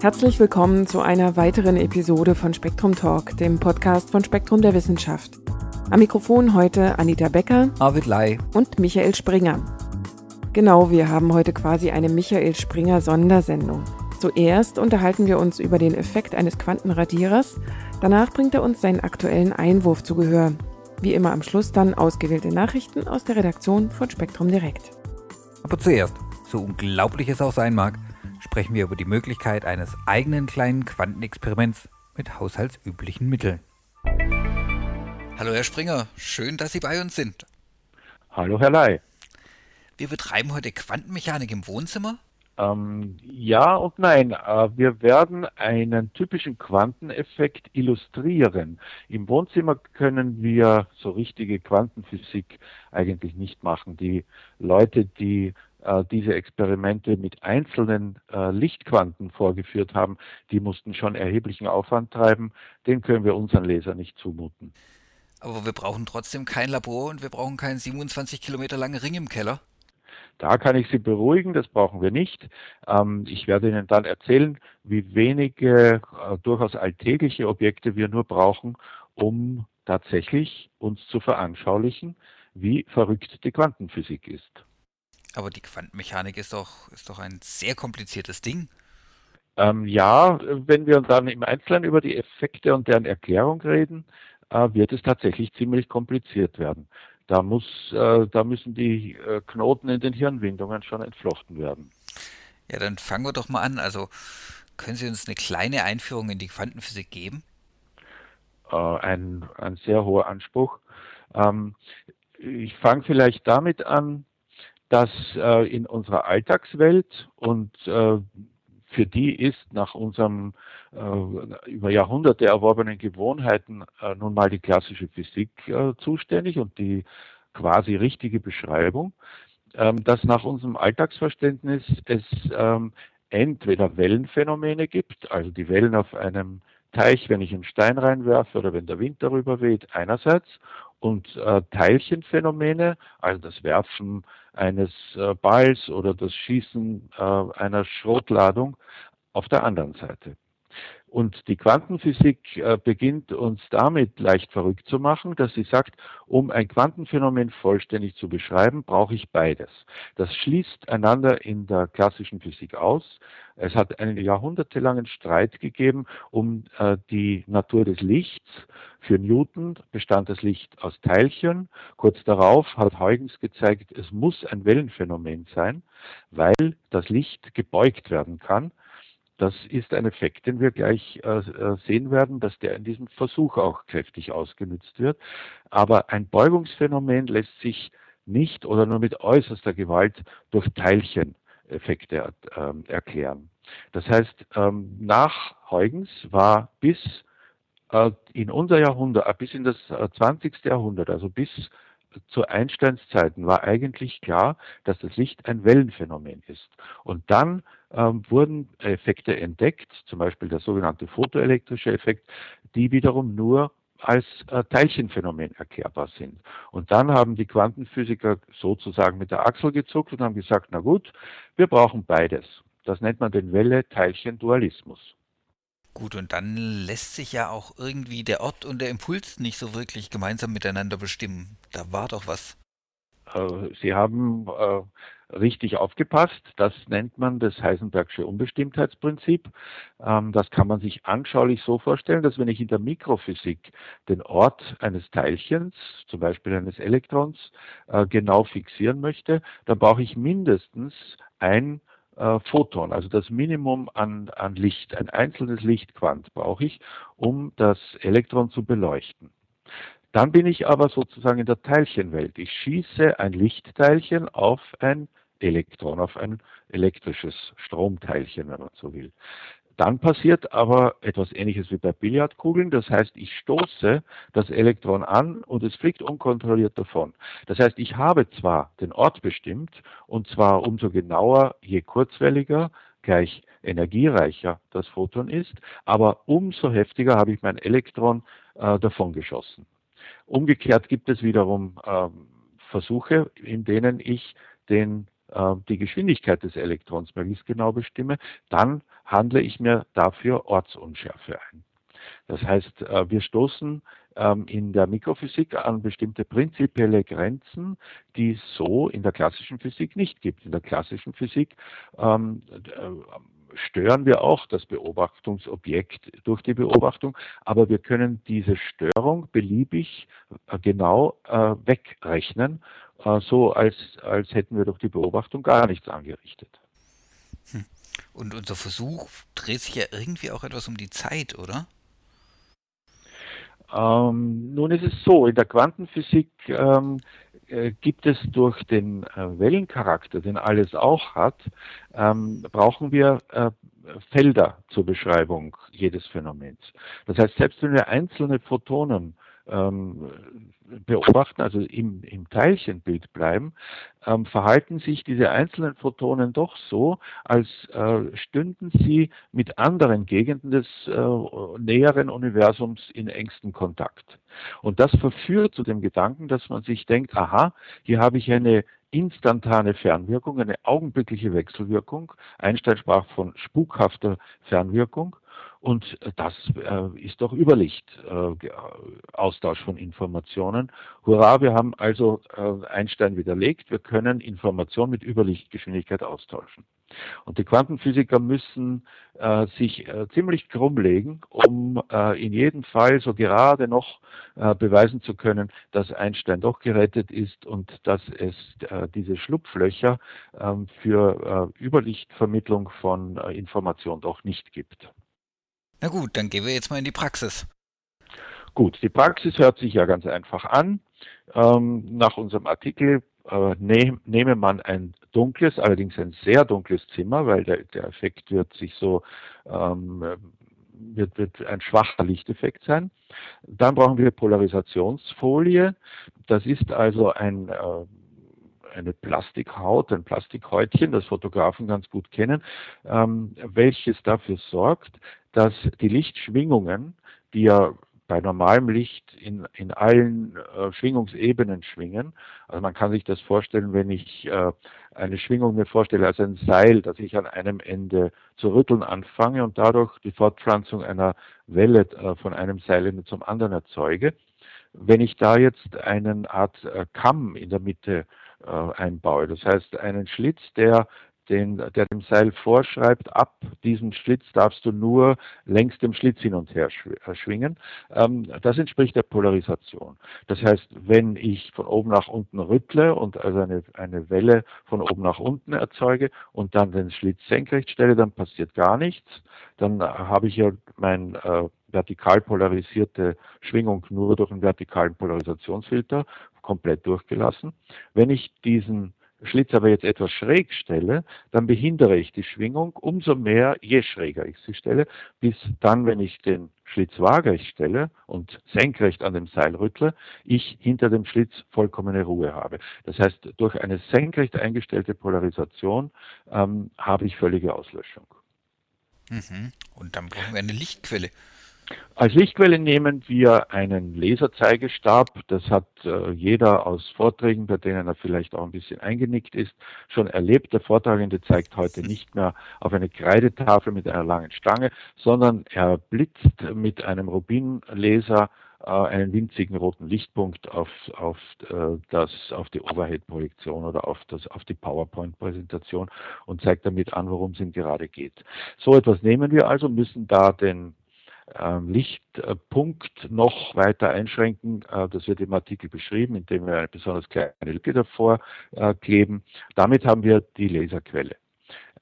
Herzlich willkommen zu einer weiteren Episode von Spektrum Talk, dem Podcast von Spektrum der Wissenschaft. Am Mikrofon heute Anita Becker, Arvid Lai und Michael Springer. Genau, wir haben heute quasi eine Michael Springer Sondersendung. Zuerst unterhalten wir uns über den Effekt eines Quantenradierers, danach bringt er uns seinen aktuellen Einwurf zu Gehör. Wie immer am Schluss dann ausgewählte Nachrichten aus der Redaktion von Spektrum Direkt. Aber zuerst, so unglaublich es auch sein mag, sprechen wir über die Möglichkeit eines eigenen kleinen Quantenexperiments mit haushaltsüblichen Mitteln. Hallo Herr Springer, schön, dass Sie bei uns sind. Hallo Herr Lai. Wir betreiben heute Quantenmechanik im Wohnzimmer. Ähm, ja und nein. Äh, wir werden einen typischen Quanteneffekt illustrieren. Im Wohnzimmer können wir so richtige Quantenphysik eigentlich nicht machen. Die Leute, die diese Experimente mit einzelnen äh, Lichtquanten vorgeführt haben, die mussten schon erheblichen Aufwand treiben. Den können wir unseren Lesern nicht zumuten. Aber wir brauchen trotzdem kein Labor und wir brauchen keinen 27 Kilometer langen Ring im Keller. Da kann ich Sie beruhigen, das brauchen wir nicht. Ähm, ich werde Ihnen dann erzählen, wie wenige äh, durchaus alltägliche Objekte wir nur brauchen, um tatsächlich uns zu veranschaulichen, wie verrückt die Quantenphysik ist. Aber die Quantenmechanik ist doch, ist doch ein sehr kompliziertes Ding. Ähm, ja, wenn wir dann im Einzelnen über die Effekte und deren Erklärung reden, äh, wird es tatsächlich ziemlich kompliziert werden. Da, muss, äh, da müssen die äh, Knoten in den Hirnwindungen schon entflochten werden. Ja, dann fangen wir doch mal an. Also können Sie uns eine kleine Einführung in die Quantenphysik geben? Äh, ein, ein sehr hoher Anspruch. Ähm, ich fange vielleicht damit an, dass äh, in unserer Alltagswelt und äh, für die ist nach unserem äh, über Jahrhunderte erworbenen Gewohnheiten äh, nun mal die klassische Physik äh, zuständig und die quasi richtige Beschreibung, ähm, dass nach unserem Alltagsverständnis es ähm, entweder Wellenphänomene gibt, also die Wellen auf einem Teich, wenn ich einen Stein reinwerfe oder wenn der Wind darüber weht, einerseits, und äh, Teilchenphänomene, also das Werfen eines äh, Balls oder das Schießen äh, einer Schrotladung auf der anderen Seite. Und die Quantenphysik äh, beginnt uns damit leicht verrückt zu machen, dass sie sagt, um ein Quantenphänomen vollständig zu beschreiben, brauche ich beides. Das schließt einander in der klassischen Physik aus. Es hat einen jahrhundertelangen Streit gegeben um äh, die Natur des Lichts. Für Newton bestand das Licht aus Teilchen. Kurz darauf hat Huygens gezeigt, es muss ein Wellenphänomen sein, weil das Licht gebeugt werden kann. Das ist ein Effekt, den wir gleich äh, äh, sehen werden, dass der in diesem Versuch auch kräftig ausgenutzt wird. Aber ein Beugungsphänomen lässt sich nicht oder nur mit äußerster Gewalt durch Teilcheneffekte äh, erklären. Das heißt, ähm, nach Huygens war bis äh, in unser Jahrhundert, bis in das 20. Äh, Jahrhundert, also bis zu Einsteins Zeiten war eigentlich klar, dass das Licht ein Wellenphänomen ist. Und dann ähm, wurden Effekte entdeckt, zum Beispiel der sogenannte photoelektrische Effekt, die wiederum nur als äh, Teilchenphänomen erklärbar sind. Und dann haben die Quantenphysiker sozusagen mit der Achsel gezuckt und haben gesagt, na gut, wir brauchen beides. Das nennt man den Welle-Teilchen-Dualismus. Gut, und dann lässt sich ja auch irgendwie der Ort und der Impuls nicht so wirklich gemeinsam miteinander bestimmen. Da war doch was. Äh, Sie haben äh, richtig aufgepasst. Das nennt man das Heisenbergsche Unbestimmtheitsprinzip. Ähm, das kann man sich anschaulich so vorstellen, dass wenn ich in der Mikrophysik den Ort eines Teilchens, zum Beispiel eines Elektrons, äh, genau fixieren möchte, dann brauche ich mindestens ein äh, Photon, also das Minimum an, an Licht, ein einzelnes Lichtquant brauche ich, um das Elektron zu beleuchten. Dann bin ich aber sozusagen in der Teilchenwelt. Ich schieße ein Lichtteilchen auf ein Elektron, auf ein elektrisches Stromteilchen, wenn man so will. Dann passiert aber etwas Ähnliches wie bei Billardkugeln. Das heißt, ich stoße das Elektron an und es fliegt unkontrolliert davon. Das heißt, ich habe zwar den Ort bestimmt und zwar umso genauer, je kurzwelliger, gleich energiereicher das Photon ist, aber umso heftiger habe ich mein Elektron äh, davongeschossen. Umgekehrt gibt es wiederum äh, Versuche, in denen ich den die Geschwindigkeit des Elektrons möglichst genau bestimme, dann handle ich mir dafür Ortsunschärfe ein. Das heißt, äh, wir stoßen ähm, in der Mikrophysik an bestimmte prinzipielle Grenzen, die es so in der klassischen Physik nicht gibt. In der klassischen Physik ähm, äh, stören wir auch das Beobachtungsobjekt durch die Beobachtung, aber wir können diese Störung beliebig äh, genau äh, wegrechnen, äh, so als, als hätten wir durch die Beobachtung gar nichts angerichtet. Hm. Und unser Versuch dreht sich ja irgendwie auch etwas um die Zeit, oder? Ähm, nun ist es so, in der Quantenphysik ähm, äh, gibt es durch den äh, Wellencharakter, den alles auch hat, ähm, brauchen wir äh, Felder zur Beschreibung jedes Phänomens. Das heißt, selbst wenn wir einzelne Photonen ähm, beobachten, also im, im Teilchenbild bleiben, ähm, verhalten sich diese einzelnen Photonen doch so, als äh, stünden sie mit anderen Gegenden des äh, näheren Universums in engstem Kontakt. Und das verführt zu dem Gedanken, dass man sich denkt, aha, hier habe ich eine instantane Fernwirkung, eine augenblickliche Wechselwirkung. Einstein sprach von spukhafter Fernwirkung. Und das äh, ist doch Überlicht, äh, Austausch von Informationen. Hurra, wir haben also äh, Einstein widerlegt, wir können Informationen mit Überlichtgeschwindigkeit austauschen. Und die Quantenphysiker müssen äh, sich äh, ziemlich krumm legen, um äh, in jedem Fall so gerade noch beweisen zu können, dass Einstein doch gerettet ist und dass es diese Schlupflöcher ähm, für Überlichtvermittlung von Information doch nicht gibt. Na gut, dann gehen wir jetzt mal in die Praxis. Gut, die Praxis hört sich ja ganz einfach an. Ähm, nach unserem Artikel äh, nehm, nehme man ein dunkles, allerdings ein sehr dunkles Zimmer, weil der, der Effekt wird sich so ähm, wird, wird ein schwacher Lichteffekt sein. Dann brauchen wir Polarisationsfolie. Das ist also ein äh, eine Plastikhaut, ein Plastikhäutchen, das Fotografen ganz gut kennen, ähm, welches dafür sorgt, dass die Lichtschwingungen, die ja bei normalem Licht in, in allen äh, Schwingungsebenen schwingen. Also man kann sich das vorstellen, wenn ich äh, eine Schwingung mir vorstelle als ein Seil, das ich an einem Ende zu rütteln anfange und dadurch die Fortpflanzung einer Welle äh, von einem Seilende zum anderen erzeuge. Wenn ich da jetzt eine Art äh, Kamm in der Mitte äh, einbaue. Das heißt, einen Schlitz, der den, der dem Seil vorschreibt, ab diesem Schlitz darfst du nur längs dem Schlitz hin und her äh, schwingen. Ähm, das entspricht der Polarisation. Das heißt, wenn ich von oben nach unten rüttle und also eine, eine Welle von oben nach unten erzeuge und dann den Schlitz senkrecht stelle, dann passiert gar nichts. Dann habe ich ja mein äh, vertikal polarisierte Schwingung nur durch einen vertikalen Polarisationsfilter komplett durchgelassen. Wenn ich diesen Schlitz aber jetzt etwas schräg stelle, dann behindere ich die Schwingung umso mehr, je schräger ich sie stelle, bis dann, wenn ich den Schlitz waagerecht stelle und senkrecht an dem Seil rüttle, ich hinter dem Schlitz vollkommene Ruhe habe. Das heißt, durch eine senkrecht eingestellte Polarisation ähm, habe ich völlige Auslöschung. Mhm. Und dann brauchen wir eine Lichtquelle. Als Lichtquelle nehmen wir einen Laserzeigestab. Das hat äh, jeder aus Vorträgen, bei denen er vielleicht auch ein bisschen eingenickt ist, schon erlebt. Der Vortragende zeigt heute nicht mehr auf eine Kreidetafel mit einer langen Stange, sondern er blitzt mit einem Rubinlaser äh, einen winzigen roten Lichtpunkt auf, auf, äh, das, auf die Overhead-Projektion oder auf, das, auf die PowerPoint-Präsentation und zeigt damit an, worum es ihm gerade geht. So etwas nehmen wir also, müssen da den Lichtpunkt noch weiter einschränken. Äh, das wird im Artikel beschrieben, indem wir eine besonders kleine Lücke davor äh, kleben. Damit haben wir die Laserquelle.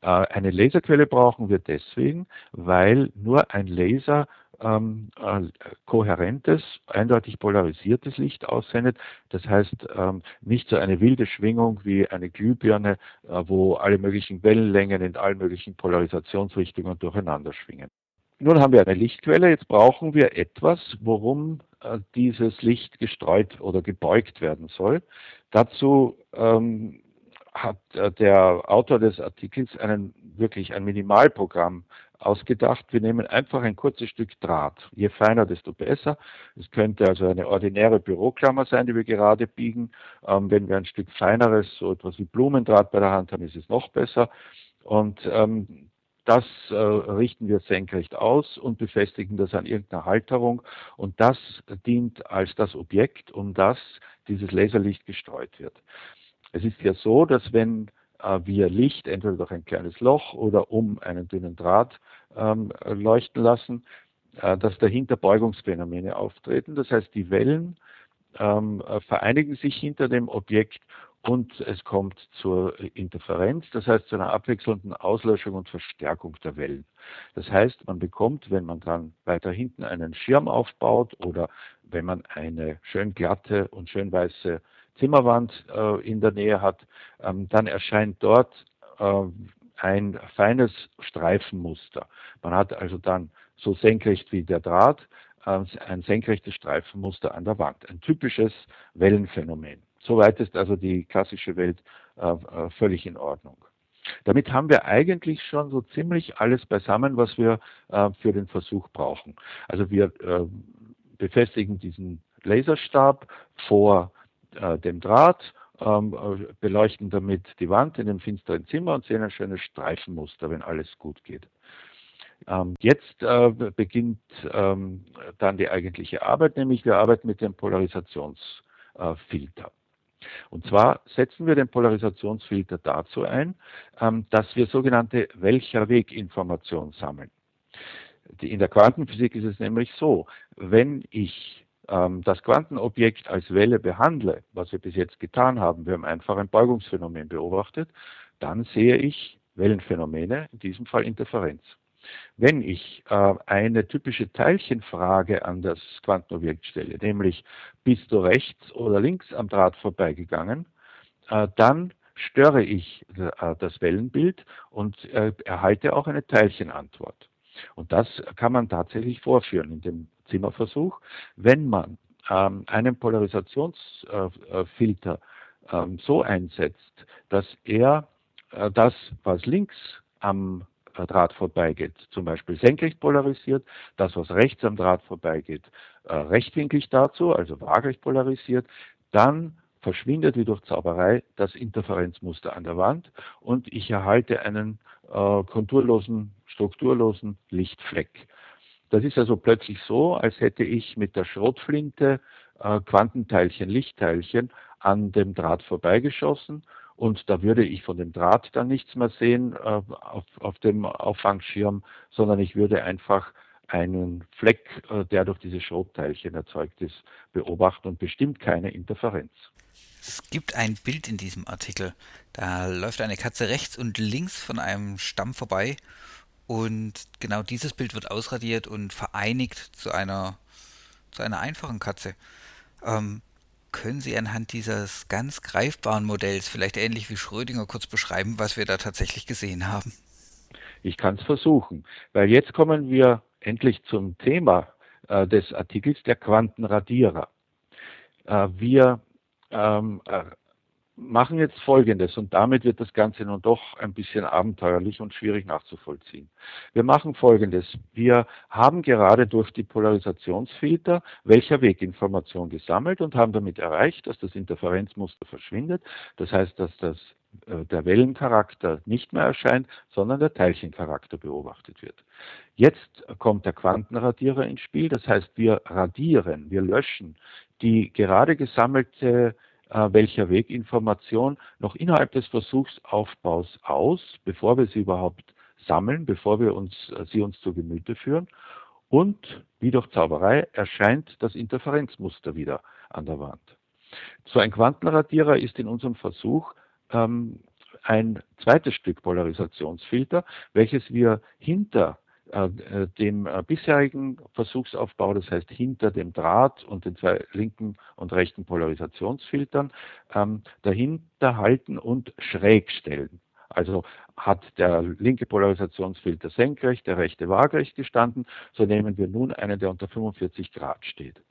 Äh, eine Laserquelle brauchen wir deswegen, weil nur ein Laser ähm, äh, kohärentes, eindeutig polarisiertes Licht aussendet. Das heißt, ähm, nicht so eine wilde Schwingung wie eine Glühbirne, äh, wo alle möglichen Wellenlängen in allen möglichen Polarisationsrichtungen durcheinander schwingen. Nun haben wir eine Lichtquelle, jetzt brauchen wir etwas, worum äh, dieses Licht gestreut oder gebeugt werden soll. Dazu ähm, hat äh, der Autor des Artikels einen wirklich ein Minimalprogramm ausgedacht. Wir nehmen einfach ein kurzes Stück Draht. Je feiner, desto besser. Es könnte also eine ordinäre Büroklammer sein, die wir gerade biegen. Ähm, wenn wir ein Stück feineres, so etwas wie Blumendraht bei der Hand haben, ist es noch besser. Und ähm, das äh, richten wir senkrecht aus und befestigen das an irgendeiner Halterung. Und das dient als das Objekt, um das dieses Laserlicht gestreut wird. Es ist ja so, dass wenn äh, wir Licht entweder durch ein kleines Loch oder um einen dünnen Draht ähm, leuchten lassen, äh, dass dahinter Beugungsphänomene auftreten. Das heißt, die Wellen ähm, vereinigen sich hinter dem Objekt und es kommt zur Interferenz, das heißt zu einer abwechselnden Auslöschung und Verstärkung der Wellen. Das heißt, man bekommt, wenn man dann weiter hinten einen Schirm aufbaut oder wenn man eine schön glatte und schön weiße Zimmerwand äh, in der Nähe hat, ähm, dann erscheint dort äh, ein feines Streifenmuster. Man hat also dann so senkrecht wie der Draht äh, ein senkrechtes Streifenmuster an der Wand. Ein typisches Wellenphänomen. Soweit ist also die klassische Welt äh, äh, völlig in Ordnung. Damit haben wir eigentlich schon so ziemlich alles beisammen, was wir äh, für den Versuch brauchen. Also wir äh, befestigen diesen Laserstab vor äh, dem Draht, ähm, äh, beleuchten damit die Wand in dem finsteren Zimmer und sehen ein schönes Streifenmuster, wenn alles gut geht. Ähm, jetzt äh, beginnt ähm, dann die eigentliche Arbeit, nämlich wir arbeiten mit dem Polarisationsfilter. Und zwar setzen wir den Polarisationsfilter dazu ein, ähm, dass wir sogenannte Welcher Weg-Information sammeln. In der Quantenphysik ist es nämlich so, wenn ich ähm, das Quantenobjekt als Welle behandle, was wir bis jetzt getan haben, wir haben einfach ein Beugungsphänomen beobachtet, dann sehe ich Wellenphänomene, in diesem Fall Interferenz. Wenn ich äh, eine typische Teilchenfrage an das Quantenobjekt stelle, nämlich bist du rechts oder links am Draht vorbeigegangen, äh, dann störe ich äh, das Wellenbild und äh, erhalte auch eine Teilchenantwort. Und das kann man tatsächlich vorführen in dem Zimmerversuch, wenn man ähm, einen Polarisationsfilter ähm, so einsetzt, dass er äh, das, was links am Draht vorbeigeht, zum Beispiel senkrecht polarisiert, das, was rechts am Draht vorbeigeht, äh, rechtwinklig dazu, also waagrecht polarisiert, dann verschwindet wie durch Zauberei das Interferenzmuster an der Wand und ich erhalte einen äh, konturlosen, strukturlosen Lichtfleck. Das ist also plötzlich so, als hätte ich mit der Schrotflinte äh, Quantenteilchen, Lichtteilchen an dem Draht vorbeigeschossen und da würde ich von dem Draht dann nichts mehr sehen äh, auf, auf, dem Auffangschirm, sondern ich würde einfach einen Fleck, äh, der durch diese Schrotteilchen erzeugt ist, beobachten und bestimmt keine Interferenz. Es gibt ein Bild in diesem Artikel. Da läuft eine Katze rechts und links von einem Stamm vorbei und genau dieses Bild wird ausradiert und vereinigt zu einer, zu einer einfachen Katze. Ähm, können Sie anhand dieses ganz greifbaren Modells, vielleicht ähnlich wie Schrödinger, kurz beschreiben, was wir da tatsächlich gesehen haben? Ich kann es versuchen, weil jetzt kommen wir endlich zum Thema äh, des Artikels der Quantenradierer. Äh, wir ähm, äh, machen jetzt Folgendes und damit wird das Ganze nun doch ein bisschen abenteuerlich und schwierig nachzuvollziehen. Wir machen Folgendes. Wir haben gerade durch die Polarisationsfilter welcher Weginformation gesammelt und haben damit erreicht, dass das Interferenzmuster verschwindet. Das heißt, dass das, äh, der Wellencharakter nicht mehr erscheint, sondern der Teilchencharakter beobachtet wird. Jetzt kommt der Quantenradierer ins Spiel. Das heißt, wir radieren, wir löschen die gerade gesammelte äh, welcher Weginformation noch innerhalb des Versuchsaufbaus aus, bevor wir sie überhaupt sammeln, bevor wir uns, äh, sie uns zu Gemüte führen. Und wie durch Zauberei erscheint das Interferenzmuster wieder an der Wand. So ein Quantenradierer ist in unserem Versuch ähm, ein zweites Stück Polarisationsfilter, welches wir hinter dem äh, bisherigen Versuchsaufbau, das heißt hinter dem Draht und den zwei linken und rechten Polarisationsfiltern, ähm, dahinter halten und schräg stellen. Also hat der linke Polarisationsfilter senkrecht, der rechte waagrecht gestanden, so nehmen wir nun einen, der unter 45 Grad steht.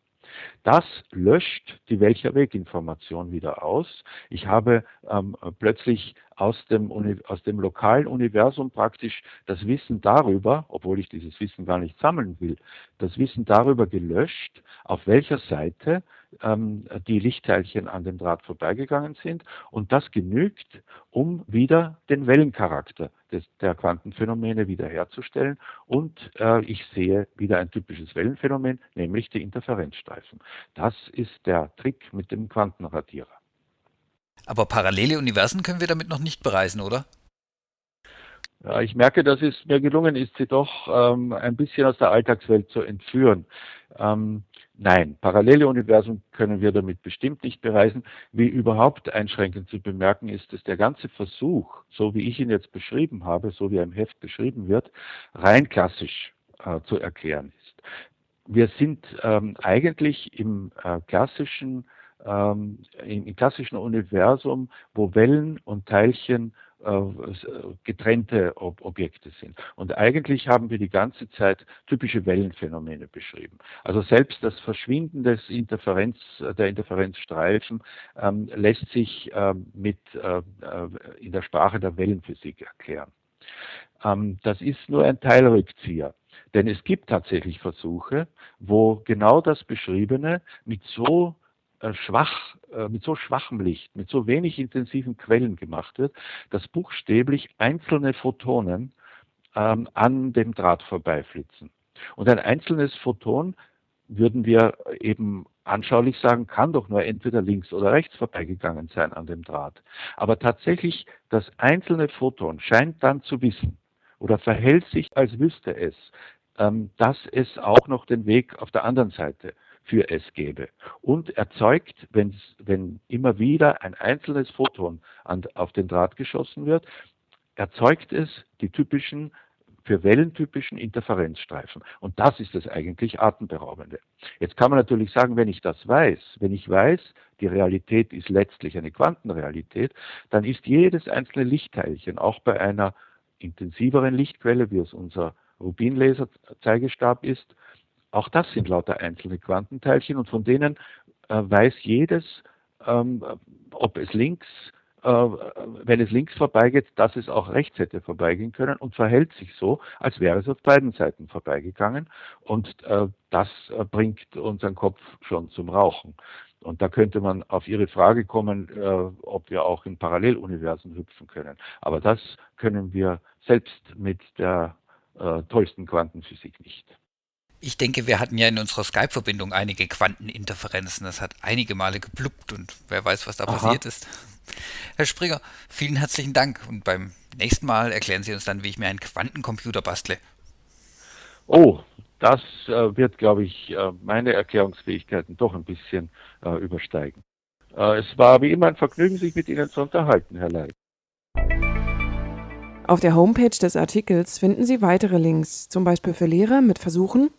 Das löscht die welcher Weg-Information wieder aus. Ich habe ähm, plötzlich aus dem, aus dem lokalen Universum praktisch das Wissen darüber, obwohl ich dieses Wissen gar nicht sammeln will, das Wissen darüber gelöscht, auf welcher Seite ähm, die Lichtteilchen an dem Draht vorbeigegangen sind. Und das genügt, um wieder den Wellencharakter des, der Quantenphänomene wiederherzustellen. Und äh, ich sehe wieder ein typisches Wellenphänomen, nämlich die Interferenzstreifen. Das ist der Trick mit dem Quantenradierer. Aber parallele Universen können wir damit noch nicht bereisen, oder? Ja, ich merke, dass es mir gelungen ist, sie doch ähm, ein bisschen aus der Alltagswelt zu entführen. Ähm, nein, parallele Universen können wir damit bestimmt nicht bereisen. Wie überhaupt einschränkend zu bemerken ist, dass der ganze Versuch, so wie ich ihn jetzt beschrieben habe, so wie er im Heft beschrieben wird, rein klassisch äh, zu erklären ist. Wir sind ähm, eigentlich im äh, klassischen ähm, im klassischen Universum, wo Wellen und Teilchen äh, getrennte Objekte sind. Und eigentlich haben wir die ganze Zeit typische Wellenphänomene beschrieben. Also selbst das Verschwinden des Interferenz, der Interferenzstreifen ähm, lässt sich ähm, mit, äh, äh, in der Sprache der Wellenphysik erklären. Ähm, das ist nur ein Teilrückzieher. Denn es gibt tatsächlich Versuche, wo genau das Beschriebene mit so äh, schwach, äh, mit so schwachem Licht, mit so wenig intensiven Quellen gemacht wird, dass buchstäblich einzelne Photonen ähm, an dem Draht vorbeiflitzen. Und ein einzelnes Photon, würden wir eben anschaulich sagen, kann doch nur entweder links oder rechts vorbeigegangen sein an dem Draht. Aber tatsächlich, das einzelne Photon scheint dann zu wissen oder verhält sich, als wüsste es, ähm, dass es auch noch den Weg auf der anderen Seite für es gäbe. Und erzeugt, wenn, immer wieder ein einzelnes Photon an, auf den Draht geschossen wird, erzeugt es die typischen für wellentypischen Interferenzstreifen. Und das ist das eigentlich Atemberaubende. Jetzt kann man natürlich sagen, wenn ich das weiß, wenn ich weiß, die Realität ist letztlich eine Quantenrealität, dann ist jedes einzelne Lichtteilchen, auch bei einer intensiveren Lichtquelle, wie es unser Rubinlaser-Zeigestab ist, auch das sind lauter einzelne Quantenteilchen und von denen äh, weiß jedes, ähm, ob es links, äh, wenn es links vorbeigeht, dass es auch rechts hätte vorbeigehen können und verhält sich so, als wäre es auf beiden Seiten vorbeigegangen. Und äh, das äh, bringt unseren Kopf schon zum Rauchen. Und da könnte man auf Ihre Frage kommen, äh, ob wir auch in Paralleluniversen hüpfen können. Aber das können wir selbst mit der äh, tollsten Quantenphysik nicht. Ich denke, wir hatten ja in unserer Skype-Verbindung einige Quanteninterferenzen. Das hat einige Male gepluppt und wer weiß, was da Aha. passiert ist. Herr Springer, vielen herzlichen Dank und beim nächsten Mal erklären Sie uns dann, wie ich mir einen Quantencomputer bastle. Oh, das äh, wird, glaube ich, äh, meine Erklärungsfähigkeiten doch ein bisschen äh, übersteigen. Äh, es war wie immer ein Vergnügen, sich mit Ihnen zu unterhalten, Herr Leid. Auf der Homepage des Artikels finden Sie weitere Links, zum Beispiel für Lehrer mit Versuchen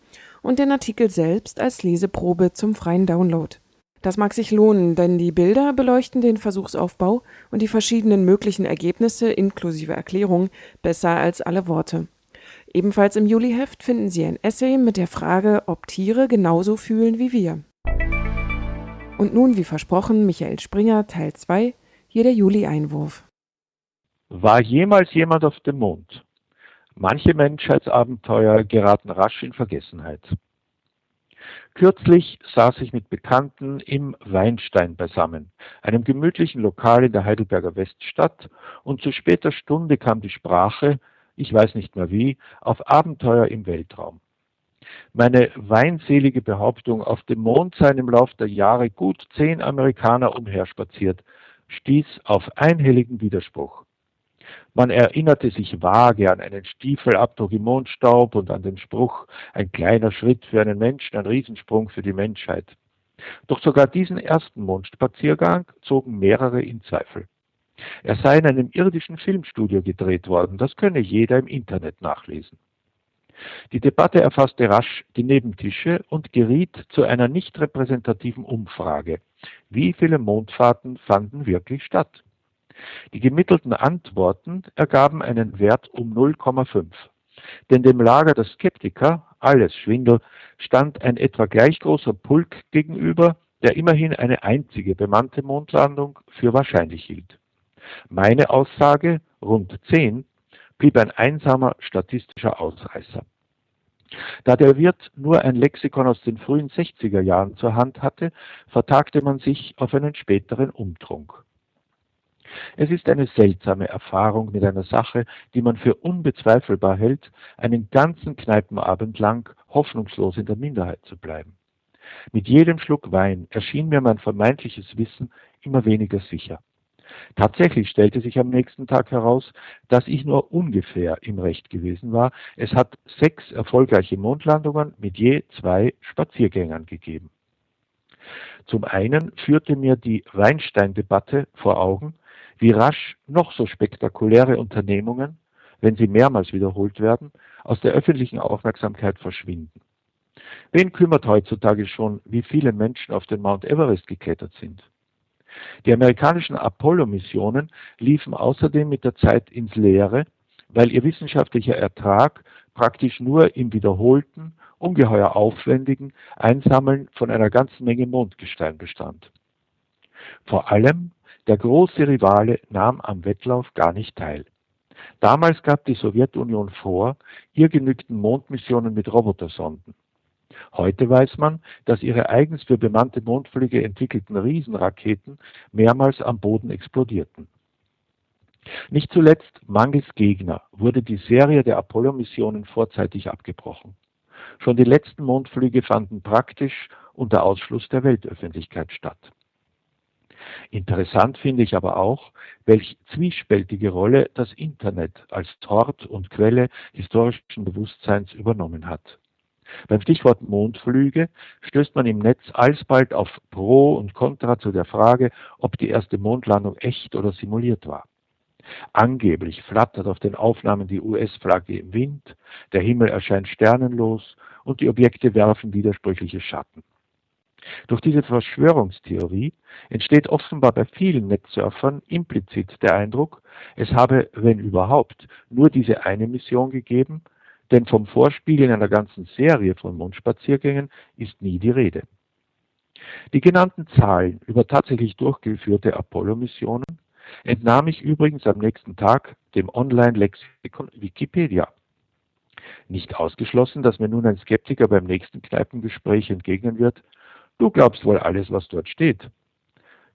und den Artikel selbst als Leseprobe zum freien Download. Das mag sich lohnen, denn die Bilder beleuchten den Versuchsaufbau und die verschiedenen möglichen Ergebnisse inklusive Erklärung besser als alle Worte. Ebenfalls im Juliheft finden Sie ein Essay mit der Frage, ob Tiere genauso fühlen wie wir. Und nun, wie versprochen, Michael Springer, Teil 2, hier der Juli-Einwurf. War jemals jemand auf dem Mond? Manche Menschheitsabenteuer geraten rasch in Vergessenheit. Kürzlich saß ich mit Bekannten im Weinstein beisammen, einem gemütlichen Lokal in der Heidelberger Weststadt, und zu später Stunde kam die Sprache, ich weiß nicht mehr wie, auf Abenteuer im Weltraum. Meine weinselige Behauptung, auf dem Mond seien im Lauf der Jahre gut zehn Amerikaner umherspaziert, stieß auf einhelligen Widerspruch. Man erinnerte sich vage an einen Stiefelabdruck im Mondstaub und an den Spruch, ein kleiner Schritt für einen Menschen, ein Riesensprung für die Menschheit. Doch sogar diesen ersten Mondspaziergang zogen mehrere in Zweifel. Er sei in einem irdischen Filmstudio gedreht worden, das könne jeder im Internet nachlesen. Die Debatte erfasste rasch die Nebentische und geriet zu einer nicht repräsentativen Umfrage. Wie viele Mondfahrten fanden wirklich statt? Die gemittelten Antworten ergaben einen Wert um 0,5. Denn dem Lager der Skeptiker, alles Schwindel, stand ein etwa gleich großer Pulk gegenüber, der immerhin eine einzige bemannte Mondlandung für wahrscheinlich hielt. Meine Aussage, rund zehn, blieb ein einsamer statistischer Ausreißer. Da der Wirt nur ein Lexikon aus den frühen 60er Jahren zur Hand hatte, vertagte man sich auf einen späteren Umtrunk. Es ist eine seltsame Erfahrung mit einer Sache, die man für unbezweifelbar hält, einen ganzen Kneipenabend lang hoffnungslos in der Minderheit zu bleiben. Mit jedem Schluck Wein erschien mir mein vermeintliches Wissen immer weniger sicher. Tatsächlich stellte sich am nächsten Tag heraus, dass ich nur ungefähr im Recht gewesen war. Es hat sechs erfolgreiche Mondlandungen mit je zwei Spaziergängern gegeben. Zum einen führte mir die Weinstein-Debatte vor Augen, wie rasch noch so spektakuläre Unternehmungen, wenn sie mehrmals wiederholt werden, aus der öffentlichen Aufmerksamkeit verschwinden. Wen kümmert heutzutage schon, wie viele Menschen auf den Mount Everest geklettert sind? Die amerikanischen Apollo-Missionen liefen außerdem mit der Zeit ins Leere, weil ihr wissenschaftlicher Ertrag praktisch nur im wiederholten, ungeheuer aufwendigen Einsammeln von einer ganzen Menge Mondgestein bestand. Vor allem der große Rivale nahm am Wettlauf gar nicht teil. Damals gab die Sowjetunion vor, ihr genügten Mondmissionen mit Robotersonden. Heute weiß man, dass ihre eigens für bemannte Mondflüge entwickelten Riesenraketen mehrmals am Boden explodierten. Nicht zuletzt mangels Gegner wurde die Serie der Apollo-Missionen vorzeitig abgebrochen. Schon die letzten Mondflüge fanden praktisch unter Ausschluss der Weltöffentlichkeit statt. Interessant finde ich aber auch, welch zwiespältige Rolle das Internet als Tort und Quelle historischen Bewusstseins übernommen hat. Beim Stichwort Mondflüge stößt man im Netz alsbald auf Pro und Contra zu der Frage, ob die erste Mondlandung echt oder simuliert war. Angeblich flattert auf den Aufnahmen die US-Flagge im Wind, der Himmel erscheint sternenlos und die Objekte werfen widersprüchliche Schatten. Durch diese Verschwörungstheorie entsteht offenbar bei vielen Netzsurfern implizit der Eindruck, es habe, wenn überhaupt, nur diese eine Mission gegeben, denn vom Vorspielen einer ganzen Serie von Mondspaziergängen ist nie die Rede. Die genannten Zahlen über tatsächlich durchgeführte Apollo-Missionen entnahm ich übrigens am nächsten Tag dem Online-Lexikon Wikipedia. Nicht ausgeschlossen, dass mir nun ein Skeptiker beim nächsten Kneipengespräch entgegnen wird, du glaubst wohl alles, was dort steht.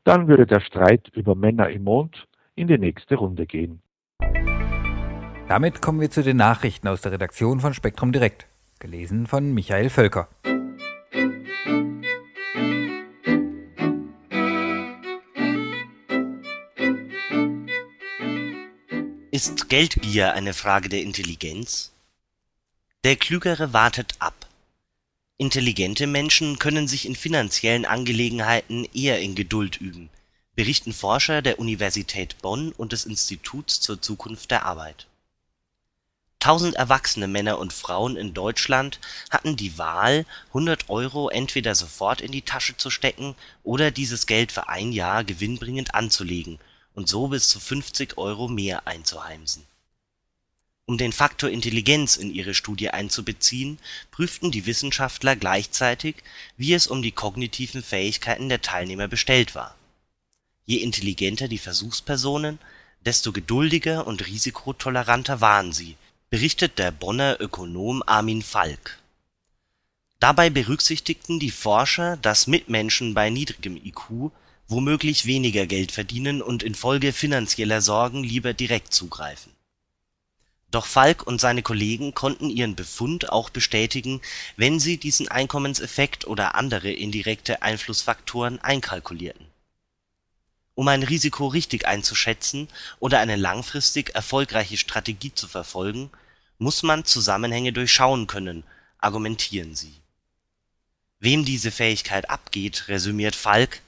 Dann würde der Streit über Männer im Mond in die nächste Runde gehen. Damit kommen wir zu den Nachrichten aus der Redaktion von Spektrum Direkt, gelesen von Michael Völker. Ist Geldgier eine Frage der Intelligenz? Der Klügere wartet ab. Intelligente Menschen können sich in finanziellen Angelegenheiten eher in Geduld üben, berichten Forscher der Universität Bonn und des Instituts zur Zukunft der Arbeit Tausend erwachsene Männer und Frauen in Deutschland hatten die Wahl, 100 Euro entweder sofort in die Tasche zu stecken oder dieses Geld für ein Jahr gewinnbringend anzulegen und so bis zu 50 Euro mehr einzuheimsen. Um den Faktor Intelligenz in ihre Studie einzubeziehen, prüften die Wissenschaftler gleichzeitig, wie es um die kognitiven Fähigkeiten der Teilnehmer bestellt war. Je intelligenter die Versuchspersonen, desto geduldiger und risikotoleranter waren sie berichtet der Bonner Ökonom Armin Falk. Dabei berücksichtigten die Forscher, dass Mitmenschen bei niedrigem IQ womöglich weniger Geld verdienen und infolge finanzieller Sorgen lieber direkt zugreifen. Doch Falk und seine Kollegen konnten ihren Befund auch bestätigen, wenn sie diesen Einkommenseffekt oder andere indirekte Einflussfaktoren einkalkulierten um ein Risiko richtig einzuschätzen oder eine langfristig erfolgreiche Strategie zu verfolgen, muss man Zusammenhänge durchschauen können, argumentieren sie. Wem diese Fähigkeit abgeht, resümiert Falk,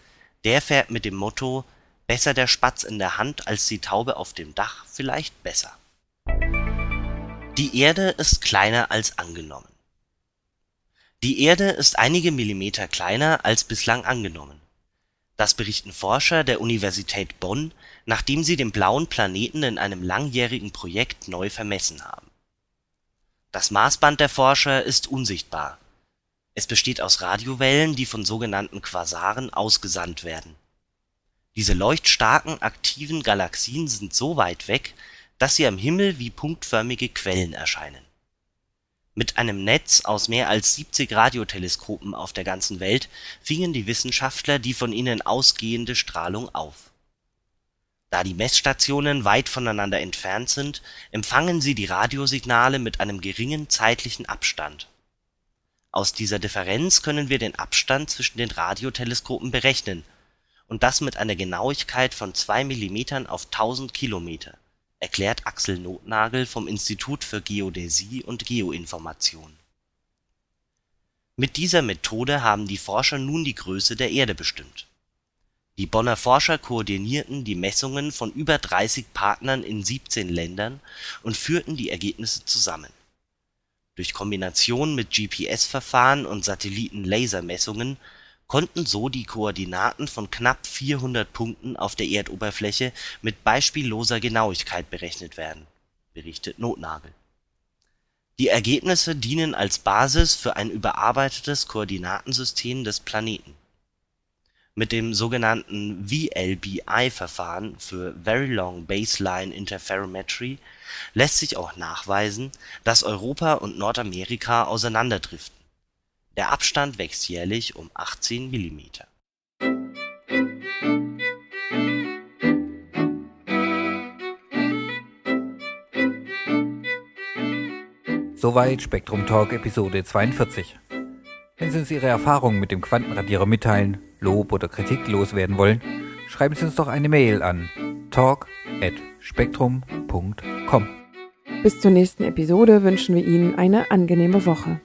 der fährt mit dem Motto Besser der Spatz in der Hand als die Taube auf dem Dach vielleicht besser. Die Erde ist kleiner als angenommen. Die Erde ist einige Millimeter kleiner als bislang angenommen das berichten Forscher der Universität Bonn, nachdem sie den blauen Planeten in einem langjährigen Projekt neu vermessen haben. Das Maßband der Forscher ist unsichtbar. Es besteht aus Radiowellen, die von sogenannten Quasaren ausgesandt werden. Diese leuchtstarken, aktiven Galaxien sind so weit weg, dass sie am Himmel wie punktförmige Quellen erscheinen. Mit einem Netz aus mehr als 70 Radioteleskopen auf der ganzen Welt fingen die Wissenschaftler die von ihnen ausgehende Strahlung auf. Da die Messstationen weit voneinander entfernt sind, empfangen sie die Radiosignale mit einem geringen zeitlichen Abstand. Aus dieser Differenz können wir den Abstand zwischen den Radioteleskopen berechnen, und das mit einer Genauigkeit von 2 mm auf 1000 Kilometer erklärt Axel Nothnagel vom Institut für Geodäsie und Geoinformation. Mit dieser Methode haben die Forscher nun die Größe der Erde bestimmt. Die Bonner Forscher koordinierten die Messungen von über 30 Partnern in 17 Ländern und führten die Ergebnisse zusammen. Durch Kombination mit GPS-Verfahren und Satelliten-Lasermessungen konnten so die Koordinaten von knapp 400 Punkten auf der Erdoberfläche mit beispielloser Genauigkeit berechnet werden, berichtet Nothnagel. Die Ergebnisse dienen als Basis für ein überarbeitetes Koordinatensystem des Planeten. Mit dem sogenannten VLBI-Verfahren für Very Long Baseline Interferometry lässt sich auch nachweisen, dass Europa und Nordamerika auseinanderdriften der Abstand wächst jährlich um 18 Millimeter. Soweit Spektrum Talk Episode 42. Wenn Sie uns Ihre Erfahrungen mit dem Quantenradierer mitteilen, Lob oder Kritik loswerden wollen, schreiben Sie uns doch eine Mail an talk@spektrum.com. Bis zur nächsten Episode wünschen wir Ihnen eine angenehme Woche.